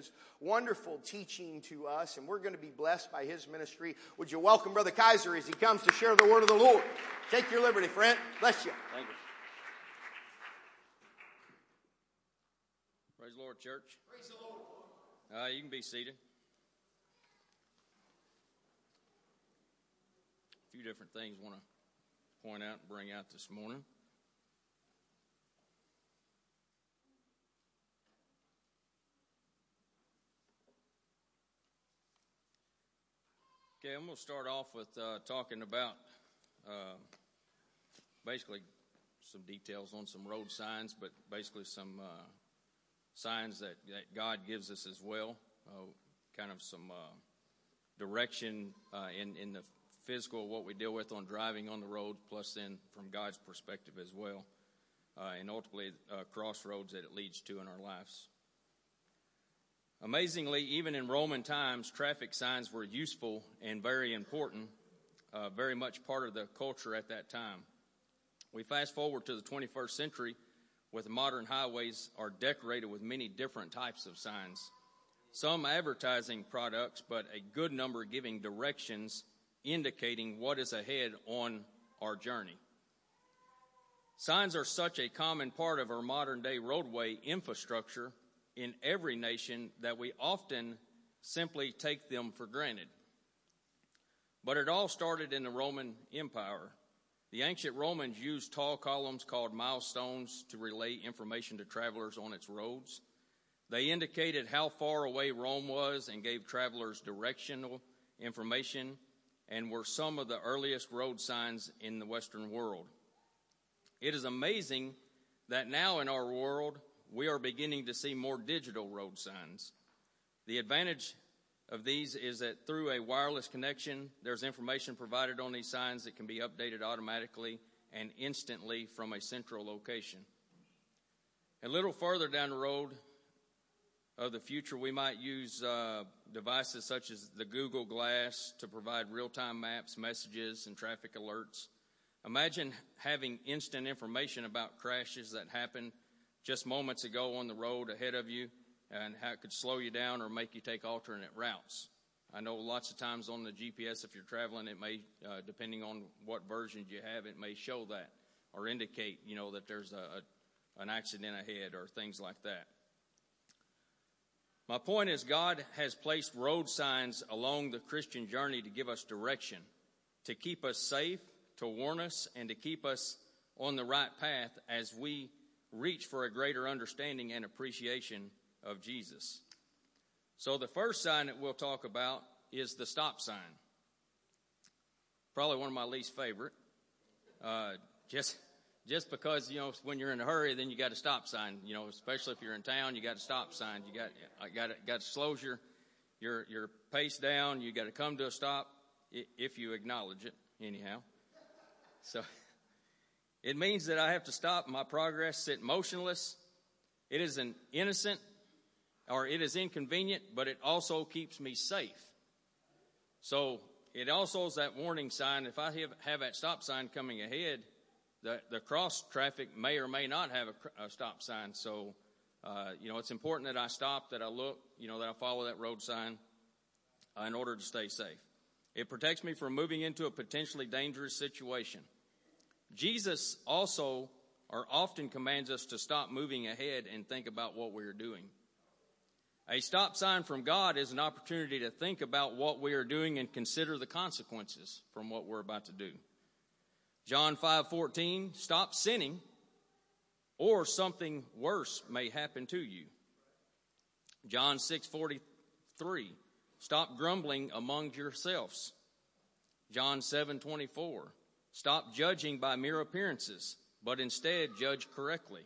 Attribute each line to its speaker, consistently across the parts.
Speaker 1: his wonderful teaching to us, and we're going to be blessed by his ministry. Would you welcome Brother Kaiser as he comes to share the word of the Lord? Take your liberty, friend. Bless you.
Speaker 2: Thank you. Praise the Lord, church.
Speaker 1: Praise the Lord.
Speaker 2: Uh, you can be seated. A few different things I want to point out and bring out this morning. Okay, I'm going to start off with uh, talking about uh, basically some details on some road signs, but basically some uh, signs that, that God gives us as well. Uh, kind of some uh, direction uh, in, in the physical, what we deal with on driving on the road, plus then from God's perspective as well, and ultimately crossroads that it leads to in our lives. Amazingly, even in Roman times, traffic signs were useful and very important, uh, very much part of the culture at that time. We fast forward to the 21st century, with modern highways are decorated with many different types of signs. Some advertising products, but a good number giving directions indicating what is ahead on our journey. Signs are such a common part of our modern day roadway infrastructure in every nation that we often simply take them for granted. But it all started in the Roman Empire. The ancient Romans used tall columns called milestones to relay information to travelers on its roads. They indicated how far away Rome was and gave travelers directional information and were some of the earliest road signs in the Western world. It is amazing that now in our world, we are beginning to see more digital road signs. The advantage of these is that through a wireless connection, there's information provided on these signs that can be updated automatically and instantly from a central location. A little further down the road of the future, we might use uh, devices such as the Google Glass to provide real time maps, messages, and traffic alerts. Imagine having instant information about crashes that happen just moments ago on the road ahead of you and how it could slow you down or make you take alternate routes. I know lots of times on the GPS, if you're traveling, it may, uh, depending on what versions you have, it may show that or indicate, you know, that there's a, a, an accident ahead or things like that. My point is, God has placed road signs along the Christian journey to give us direction, to keep us safe, to warn us, and to keep us on the right path as we reach for a greater understanding and appreciation of Jesus. So, the first sign that we'll talk about is the stop sign. Probably one of my least favorite. Uh, just, just because, you know, when you're in a hurry, then you got a stop sign, you know, especially if you're in town, you got a stop sign. You got, got got to slow your, your, your pace down. You got to come to a stop if you acknowledge it, anyhow. So, it means that I have to stop my progress, sit motionless. It is an innocent or it is inconvenient, but it also keeps me safe. So it also is that warning sign. If I have, have that stop sign coming ahead, the, the cross traffic may or may not have a, a stop sign. So, uh, you know, it's important that I stop, that I look, you know, that I follow that road sign uh, in order to stay safe. It protects me from moving into a potentially dangerous situation. Jesus also or often commands us to stop moving ahead and think about what we are doing. A stop sign from God is an opportunity to think about what we are doing and consider the consequences from what we're about to do. John 5:14, stop sinning or something worse may happen to you. John 6:43, stop grumbling among yourselves. John 7:24, Stop judging by mere appearances, but instead judge correctly.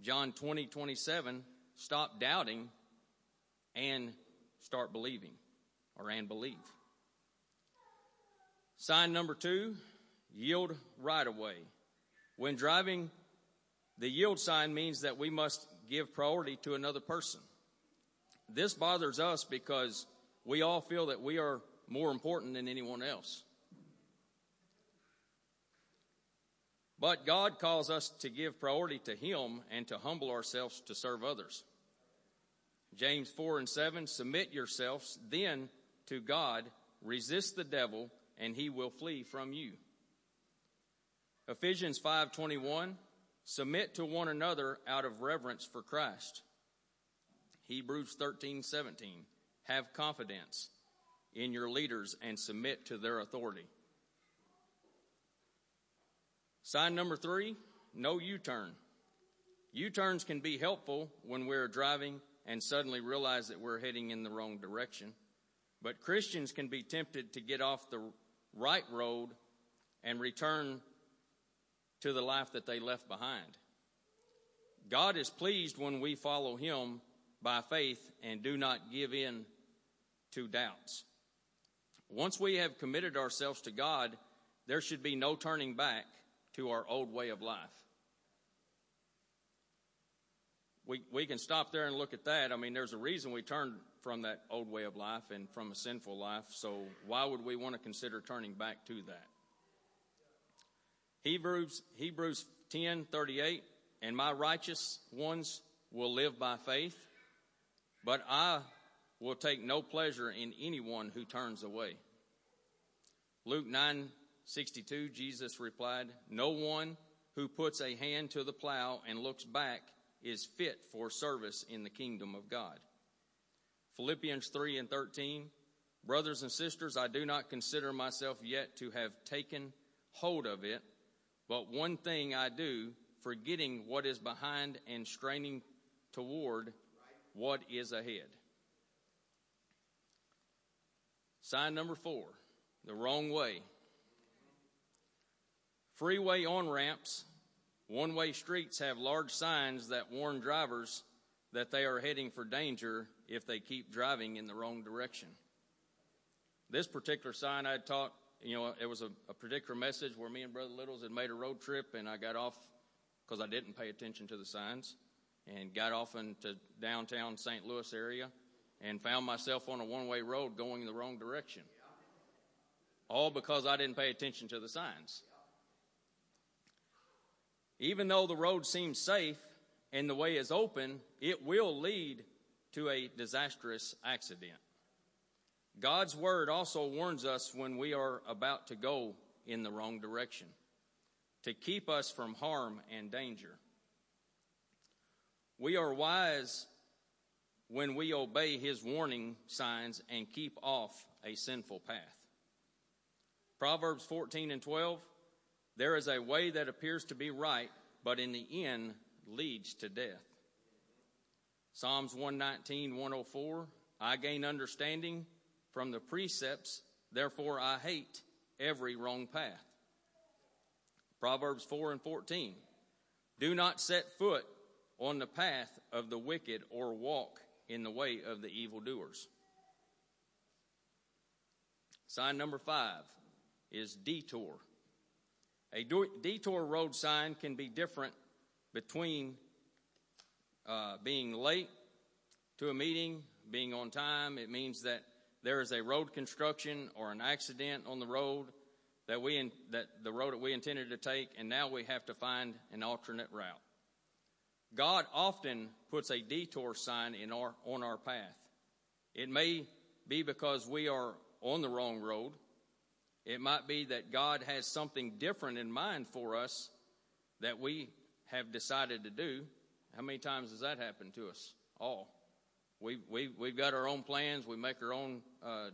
Speaker 2: John 20, 27, stop doubting and start believing or and believe. Sign number two, yield right away. When driving, the yield sign means that we must give priority to another person. This bothers us because we all feel that we are more important than anyone else. But God calls us to give priority to Him and to humble ourselves to serve others. James 4 and 7, submit yourselves then to God, resist the devil, and he will flee from you. Ephesians 5:21 Submit to one another out of reverence for Christ. Hebrews 13:17 Have confidence in your leaders and submit to their authority. Sign number 3, no U-turn. U-turns can be helpful when we're driving and suddenly realize that we're heading in the wrong direction. But Christians can be tempted to get off the right road and return to the life that they left behind. God is pleased when we follow Him by faith and do not give in to doubts. Once we have committed ourselves to God, there should be no turning back to our old way of life. We, we can stop there and look at that. I mean, there's a reason we turned from that old way of life and from a sinful life, so why would we want to consider turning back to that? Hebrews, Hebrews 10 38, and my righteous ones will live by faith, but I will take no pleasure in anyone who turns away. Luke 9 62, Jesus replied, No one who puts a hand to the plow and looks back is fit for service in the kingdom of God. Philippians 3 and 13, Brothers and sisters, I do not consider myself yet to have taken hold of it but one thing I do, forgetting what is behind and straining toward what is ahead. Sign number four, the wrong way. Freeway on ramps, one way streets have large signs that warn drivers that they are heading for danger if they keep driving in the wrong direction. This particular sign I taught you know, it was a, a particular message where me and Brother Littles had made a road trip, and I got off because I didn't pay attention to the signs, and got off into downtown St. Louis area, and found myself on a one-way road going in the wrong direction. All because I didn't pay attention to the signs. Even though the road seems safe and the way is open, it will lead to a disastrous accident. God's word also warns us when we are about to go in the wrong direction to keep us from harm and danger. We are wise when we obey his warning signs and keep off a sinful path. Proverbs 14 and 12 There is a way that appears to be right, but in the end leads to death. Psalms 119, 104 I gain understanding from the precepts, therefore I hate every wrong path. Proverbs 4 and 14. Do not set foot on the path of the wicked or walk in the way of the evildoers. Sign number five is detour. A detour road sign can be different between uh, being late to a meeting, being on time. It means that there is a road construction or an accident on the road that we in, that the road that we intended to take, and now we have to find an alternate route. God often puts a detour sign in our on our path. It may be because we are on the wrong road. It might be that God has something different in mind for us that we have decided to do. How many times has that happened to us? All We've, we've, we've got our own plans. We make our own uh,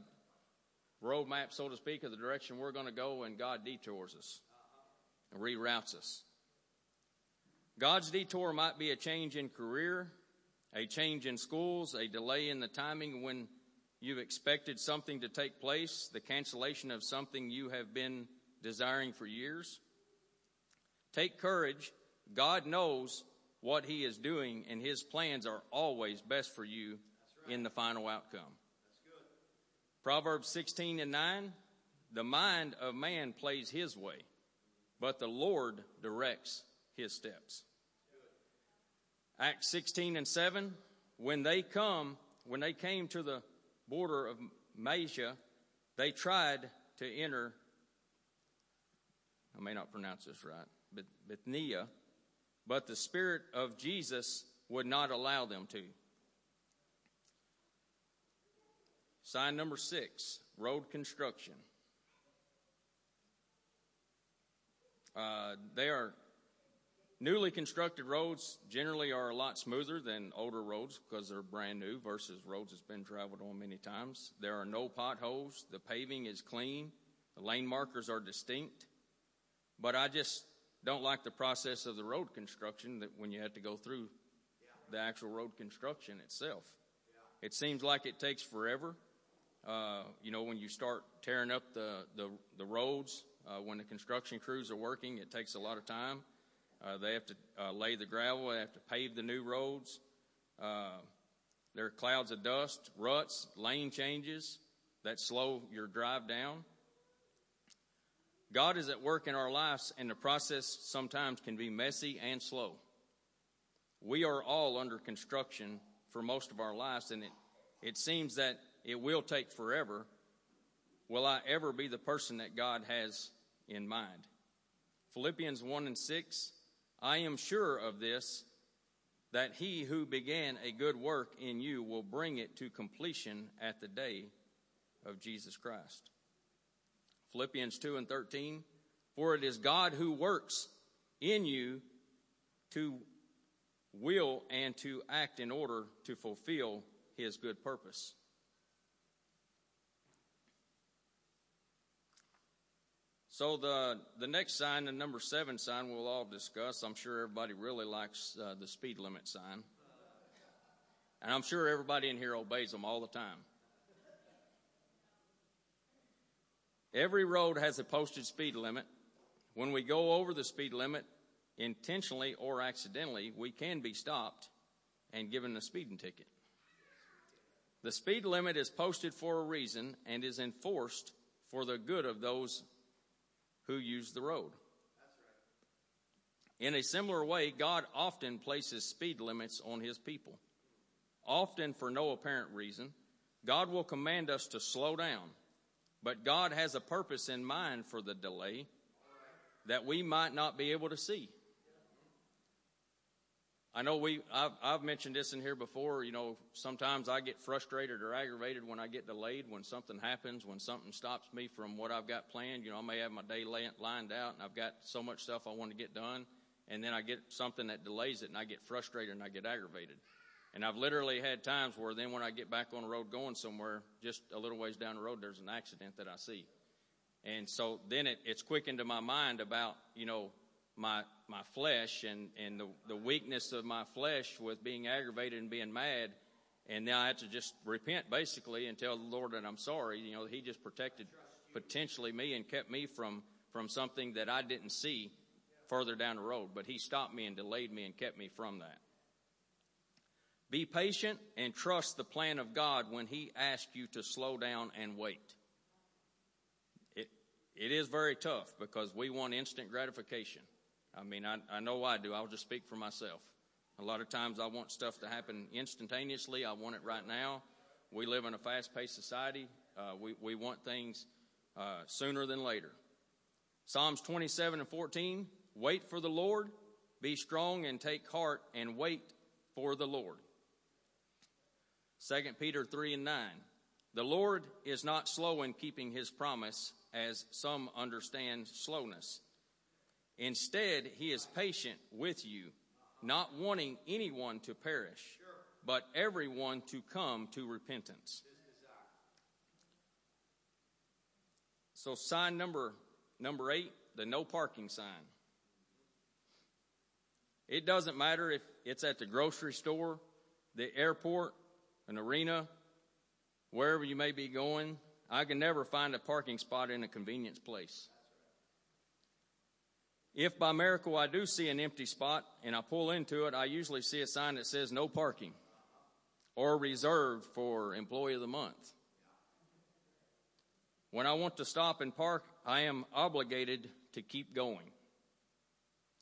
Speaker 2: roadmap, so to speak, of the direction we're going to go, and God detours us and reroutes us. God's detour might be a change in career, a change in schools, a delay in the timing when you've expected something to take place, the cancellation of something you have been desiring for years. Take courage. God knows what He is doing, and His plans are always best for you right. in the final outcome. Proverbs 16 and 9 The mind of man plays his way, but the Lord directs his steps. Acts 16 and 7 When they come, when they came to the border of Mysia, they tried to enter, I may not pronounce this right, but Bithynia but the Spirit of Jesus would not allow them to. Sign number six road construction. Uh, they are newly constructed roads generally are a lot smoother than older roads because they're brand new versus roads that's been traveled on many times. There are no potholes. The paving is clean. The lane markers are distinct. But I just don't like the process of the road construction that when you have to go through the actual road construction itself. It seems like it takes forever. Uh, you know, when you start tearing up the, the, the roads, uh, when the construction crews are working, it takes a lot of time. Uh, they have to uh, lay the gravel, they have to pave the new roads. Uh, there are clouds of dust, ruts, lane changes that slow your drive down. God is at work in our lives, and the process sometimes can be messy and slow. We are all under construction for most of our lives, and it, it seems that it will take forever. Will I ever be the person that God has in mind? Philippians 1 and 6 I am sure of this, that he who began a good work in you will bring it to completion at the day of Jesus Christ. Philippians 2 and 13, for it is God who works in you to will and to act in order to fulfill his good purpose. So the the next sign, the number seven sign, we'll all discuss. I'm sure everybody really likes uh, the speed limit sign, and I'm sure everybody in here obeys them all the time. Every road has a posted speed limit. When we go over the speed limit, intentionally or accidentally, we can be stopped and given a speeding ticket. The speed limit is posted for a reason and is enforced for the good of those who use the road. In a similar way, God often places speed limits on his people. Often for no apparent reason, God will command us to slow down but God has a purpose in mind for the delay that we might not be able to see. I know we, I've, I've, mentioned this in here before. You know, sometimes I get frustrated or aggravated when I get delayed, when something happens, when something stops me from what I've got planned. You know, I may have my day lined out and I've got so much stuff I want to get done, and then I get something that delays it and I get frustrated and I get aggravated. And I've literally had times where then when I get back on the road going somewhere, just a little ways down the road, there's an accident that I see. And so then it, it's quick into my mind about, you know, my, my flesh and, and the, the weakness of my flesh with being aggravated and being mad. And now I have to just repent basically and tell the Lord that I'm sorry. You know, He just protected potentially me and kept me from, from something that I didn't see further down the road. But He stopped me and delayed me and kept me from that. Be patient and trust the plan of God when He asks you to slow down and wait. It, it is very tough because we want instant gratification. I mean, I, I know I do. I'll just speak for myself. A lot of times I want stuff to happen instantaneously. I want it right now. We live in a fast paced society. Uh, we, we want things uh, sooner than later. Psalms 27 and 14 Wait for the Lord, be strong and take heart, and wait for the Lord. 2 Peter 3 and 9. The Lord is not slow in keeping his promise, as some understand slowness. Instead, he is patient with you, not wanting anyone to perish, but everyone to come to repentance. So sign number number 8, the no parking sign. It doesn't matter if it's at the grocery store, the airport, an arena, wherever you may be going, I can never find a parking spot in a convenience place. If by miracle I do see an empty spot and I pull into it, I usually see a sign that says no parking or reserved for employee of the month. When I want to stop and park, I am obligated to keep going.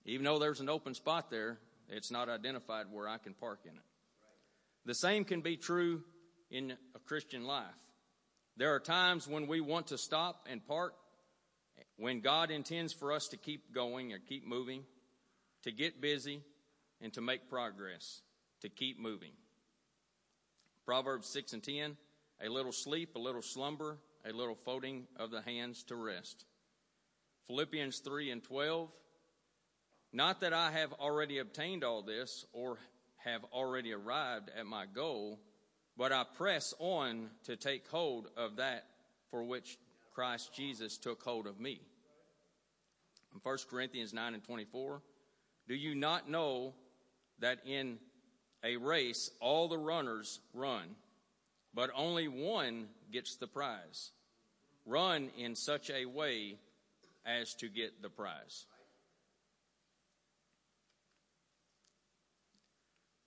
Speaker 2: Even though there's an open spot there, it's not identified where I can park in it. The same can be true in a Christian life. There are times when we want to stop and park, when God intends for us to keep going or keep moving, to get busy, and to make progress, to keep moving. Proverbs 6 and 10 a little sleep, a little slumber, a little folding of the hands to rest. Philippians 3 and 12. Not that I have already obtained all this or have already arrived at my goal, but I press on to take hold of that for which Christ Jesus took hold of me. In 1 Corinthians 9 and 24, do you not know that in a race all the runners run, but only one gets the prize? Run in such a way as to get the prize.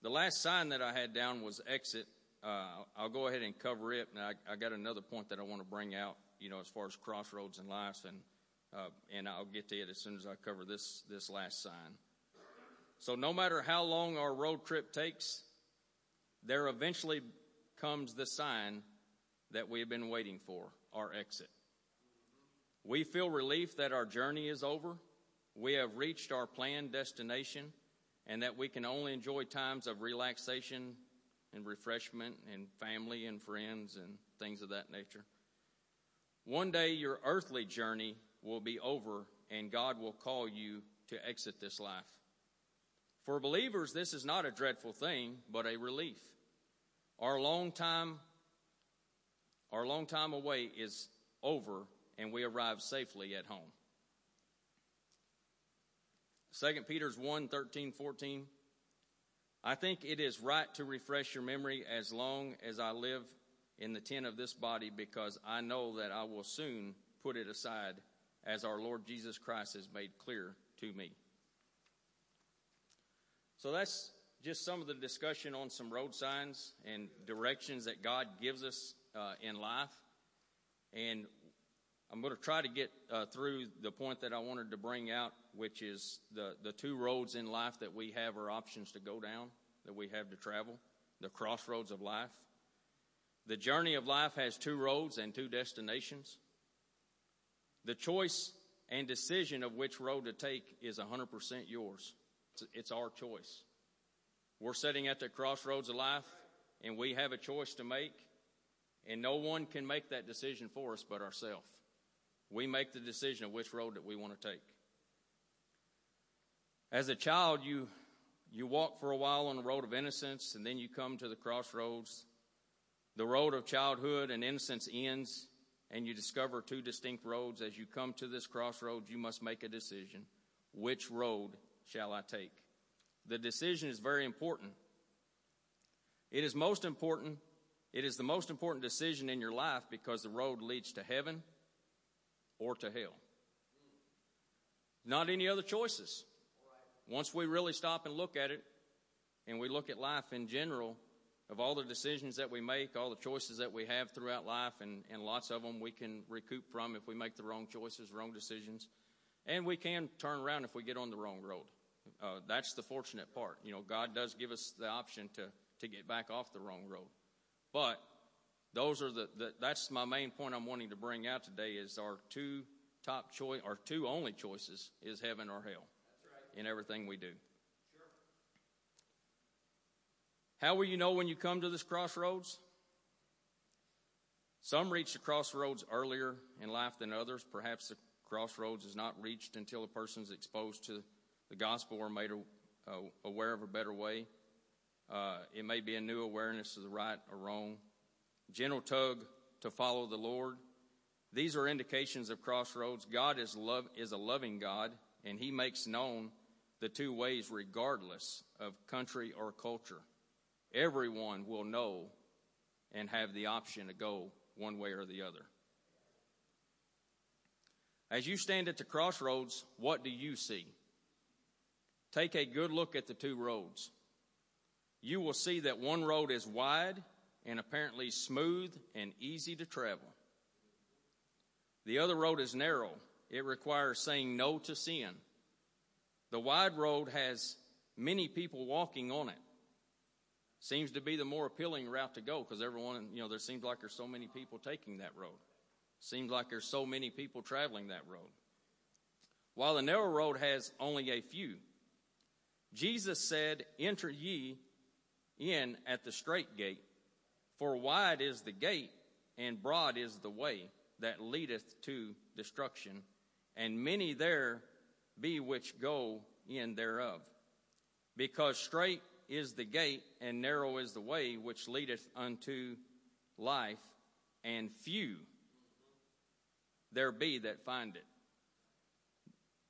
Speaker 2: The last sign that I had down was exit. Uh, I'll go ahead and cover it. And I, I, got another point that I want to bring out, you know, as far as crossroads in life, and uh, and I'll get to it as soon as I cover this this last sign. So no matter how long our road trip takes, there eventually comes the sign that we have been waiting for, our exit. We feel relief that our journey is over. We have reached our planned destination and that we can only enjoy times of relaxation and refreshment and family and friends and things of that nature. One day your earthly journey will be over and God will call you to exit this life. For believers, this is not a dreadful thing, but a relief. Our long time, our long time away is over and we arrive safely at home. 2 Peter's 1 13, 14. I think it is right to refresh your memory as long as I live in the tent of this body because I know that I will soon put it aside as our Lord Jesus Christ has made clear to me. So that's just some of the discussion on some road signs and directions that God gives us uh, in life. And I'm going to try to get uh, through the point that I wanted to bring out, which is the, the two roads in life that we have are options to go down, that we have to travel, the crossroads of life. The journey of life has two roads and two destinations. The choice and decision of which road to take is 100% yours. It's, our choice. We're sitting at the crossroads of life, and we have a choice to make, and no one can make that decision for us but ourselves. We make the decision of which road that we want to take. As a child, you, you walk for a while on the road of innocence, and then you come to the crossroads. The road of childhood and innocence ends, and you discover two distinct roads. As you come to this crossroads, you must make a decision. Which road shall I take? The decision is very important. It is most important. It is the most important decision in your life because the road leads to heaven or to hell. Not any other choices. Once we really stop and look at it, and we look at life in general, of all the decisions that we make, all the choices that we have throughout life, and, and lots of them we can recoup from if we make the wrong choices, wrong decisions. And we can turn around if we get on the wrong road. Uh, that's the fortunate part. You know, God does give us the option to, to get back off the wrong road. But those are the, the, that's my main point I'm wanting to bring out today is our two top choice our two only choices is heaven or hell right. in everything we do. Sure. How will you know when you come to this crossroads? Some reach the crossroads earlier in life than others. Perhaps the crossroads is not reached until a person is exposed to the gospel or made uh, aware of a better way. Uh, it may be a new awareness of the right or wrong gentle tug to follow the Lord. These are indications of crossroads. God is love is a loving God, and He makes known the two ways regardless of country or culture. Everyone will know and have the option to go one way or the other. As you stand at the crossroads, what do you see? Take a good look at the two roads. You will see that one road is wide and apparently smooth and easy to travel. The other road is narrow. It requires saying no to sin. The wide road has many people walking on it. Seems to be the more appealing route to go because everyone, you know, there seems like there's so many people taking that road. Seems like there's so many people traveling that road. While the narrow road has only a few. Jesus said, Enter ye in at the straight gate, for wide is the gate, and broad is the way that leadeth to destruction, and many there be which go in thereof. Because straight is the gate, and narrow is the way which leadeth unto life, and few there be that find it.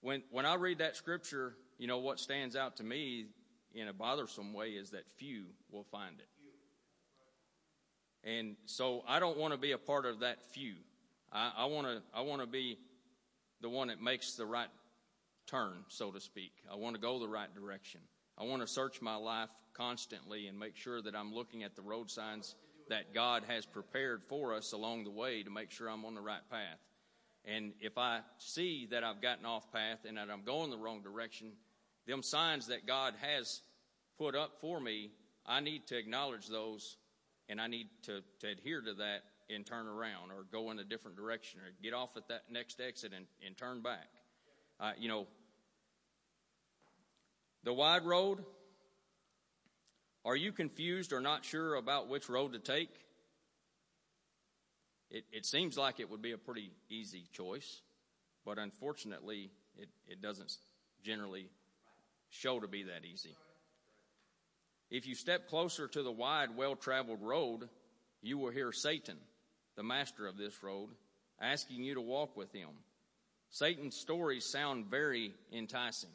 Speaker 2: When, when I read that scripture, you know, what stands out to me in a bothersome way is that few will find it. And so I don't want to be a part of that few. I, I want to I want to be the one that makes the right turn, so to speak. I want to go the right direction. I want to search my life constantly and make sure that I'm looking at the road signs that God has prepared for us along the way to make sure I'm on the right path. And if I see that I've gotten off path and that I'm going the wrong direction, them signs that God has put up for me, I need to acknowledge those and I need to, to adhere to that and turn around or go in a different direction or get off at that next exit and, and turn back. Uh, you know, the wide road, are you confused or not sure about which road to take? It, it seems like it would be a pretty easy choice, but unfortunately, it, it doesn't generally show to be that easy. If you step closer to the wide, well traveled road, you will hear Satan, the master of this road, asking you to walk with him. Satan's stories sound very enticing.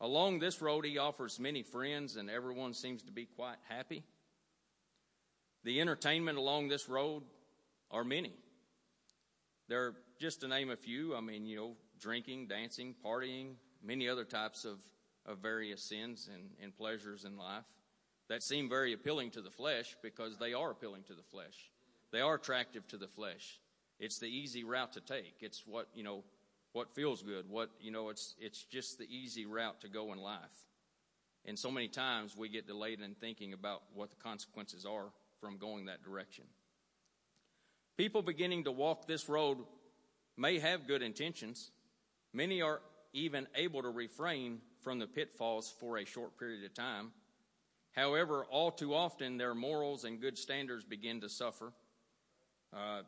Speaker 2: Along this road, he offers many friends, and everyone seems to be quite happy. The entertainment along this road are many. There are just to name a few, I mean, you know, drinking, dancing, partying, many other types of, of various sins and, and pleasures in life that seem very appealing to the flesh because they are appealing to the flesh. They are attractive to the flesh. It's the easy route to take. It's what, you know, what feels good. What, you know, it's, it's just the easy route to go in life. And so many times we get delayed in thinking about what the consequences are from going that direction. People beginning to walk this road may have good intentions. Many are even able to refrain from the pitfalls for a short period of time. However, all too often their morals and good standards begin to suffer. Uh,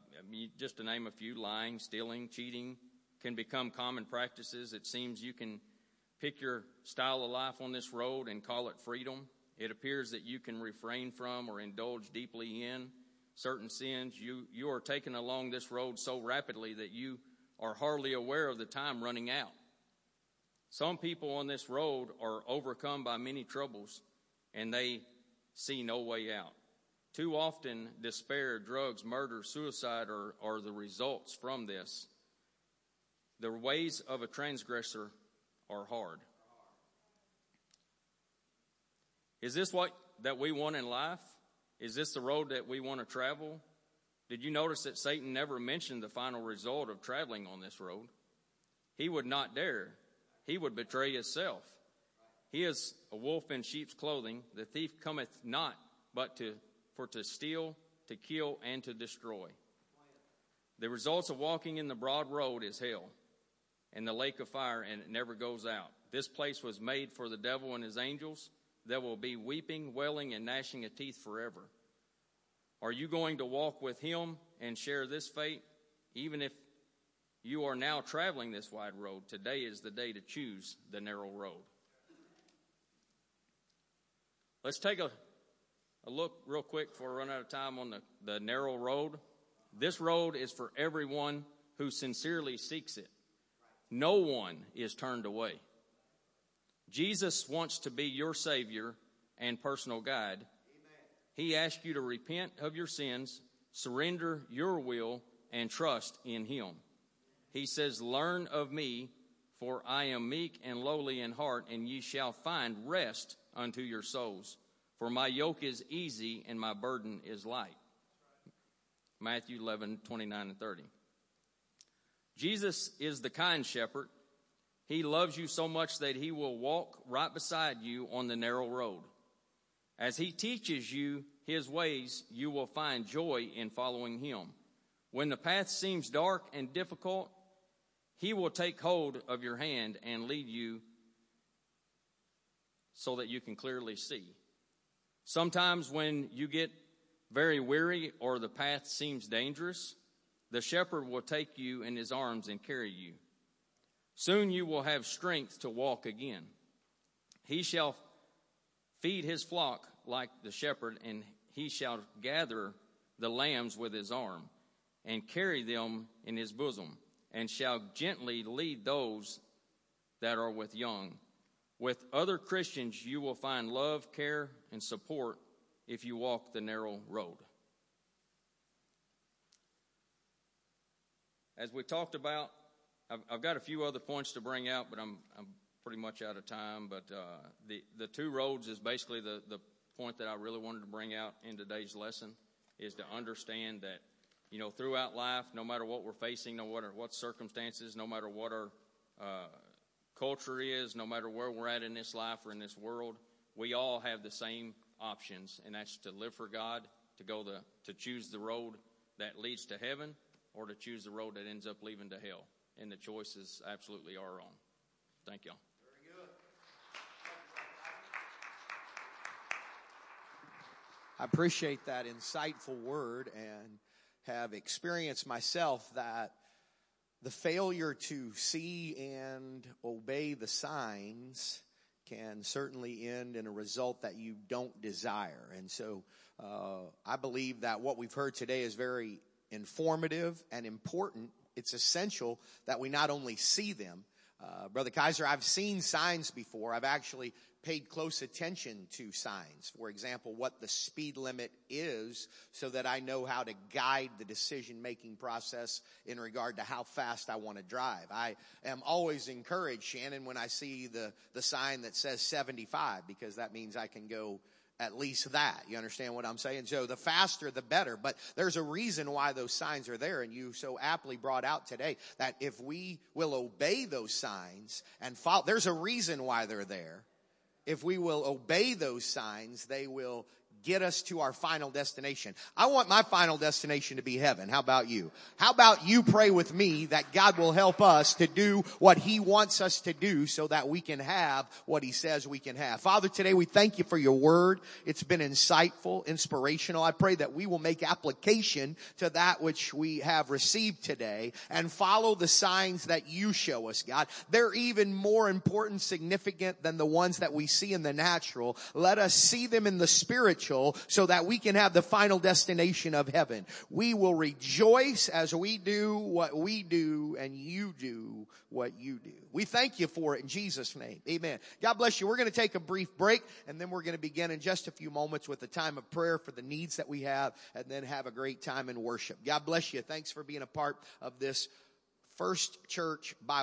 Speaker 2: just to name a few, lying, stealing, cheating can become common practices. It seems you can pick your style of life on this road and call it freedom. It appears that you can refrain from or indulge deeply in certain sins, you, you are taken along this road so rapidly that you are hardly aware of the time running out. Some people on this road are overcome by many troubles and they see no way out. Too often, despair, drugs, murder, suicide are, are the results from this. The ways of a transgressor are hard. Is this what that we want in life? Is this the road that we want to travel? Did you notice that Satan never mentioned the final result of traveling on this road? He would not dare. He would betray himself. He is a wolf in sheep's clothing. The thief cometh not but to, for to steal, to kill, and to destroy. The results of walking in the broad road is hell and the lake of fire, and it never goes out. This place was made for the devil and his angels. There will be weeping, wailing, and gnashing of teeth forever. Are you going to walk with him and share this fate? Even if you are now traveling this wide road, today is the day to choose the narrow road. Let's take a, a look real quick before we run out of time on the, the narrow road. This road is for everyone who sincerely seeks it. No one is turned away. Jesus wants to be your Savior and personal guide. He asks you to repent of your sins, surrender your will, and trust in Him. He says, Learn of me, for I am meek and lowly in heart, and ye shall find rest unto your souls. For my yoke is easy and my burden is light. Matthew 11, 29 and 30. Jesus is the kind shepherd he loves you so much that he will walk right beside you on the narrow road. As he teaches you his ways, you will find joy in following him. When the path seems dark and difficult, he will take hold of your hand and lead you so that you can clearly see. Sometimes when you get very weary or the path seems dangerous, the shepherd will take you in his arms and carry you. Soon you will have strength to walk again. He shall feed his flock like the shepherd, and he shall gather the lambs with his arm and carry them in his bosom, and shall gently lead those that are with young. With other Christians, you will find love, care, and support if you walk the narrow road. As we talked about, I've, I've, got a few other points to bring out, but I'm, I'm pretty much out of time. But uh, the, the two roads is basically the, the point that I really wanted to bring out in today's lesson is to understand that, you know, throughout life, no matter what we're facing, no matter what circumstances, no matter what our uh, culture is, no matter where we're at in this life or in this world, we all have the same options, and that's to live for God, to go the to choose the road that leads to heaven, or to choose the road that ends up leading to hell. And the choice is absolutely our own. Thank y'all.
Speaker 1: I appreciate that insightful word and have experienced myself that the failure to see and obey the signs can certainly end in a result that you don't desire. And so uh, I believe that what we've heard today is very informative and important. It's essential that we not only see them, uh, Brother Kaiser, I've seen signs before. I've actually paid close attention to signs. For example, what the speed limit is so that I know how to guide the decision making process in regard to how fast I want to drive. I am always encouraged, Shannon, when I see the, the sign that says 75 because that means I can go at least that. You understand what I'm saying? So the faster, the better. But there's a reason why those signs are there. And you so aptly brought out today that if we will obey those signs and follow, there's a reason why they're there if we will obey those signs, they will get us to our final destination. I want my final destination to be heaven. How about you? How about you pray with me that God will help us to do what he wants us to do so that we can have what he says we can have. Father, today we thank you for your word. It's been insightful, inspirational. I pray that we will make application to that which we have received today and follow the signs that you show us, God. They're even more important, significant than the ones that we see in the natural. Let us see them in the spiritual so that we can have the final destination of heaven. We will rejoice as we do what we do and you do what you do. We thank you for it in Jesus name. Amen. God bless you. We're going to take a brief break and then we're going to begin in just a few moments with a time of prayer for the needs that we have and then have a great time in worship. God bless you. Thanks for being a part of this First Church Bible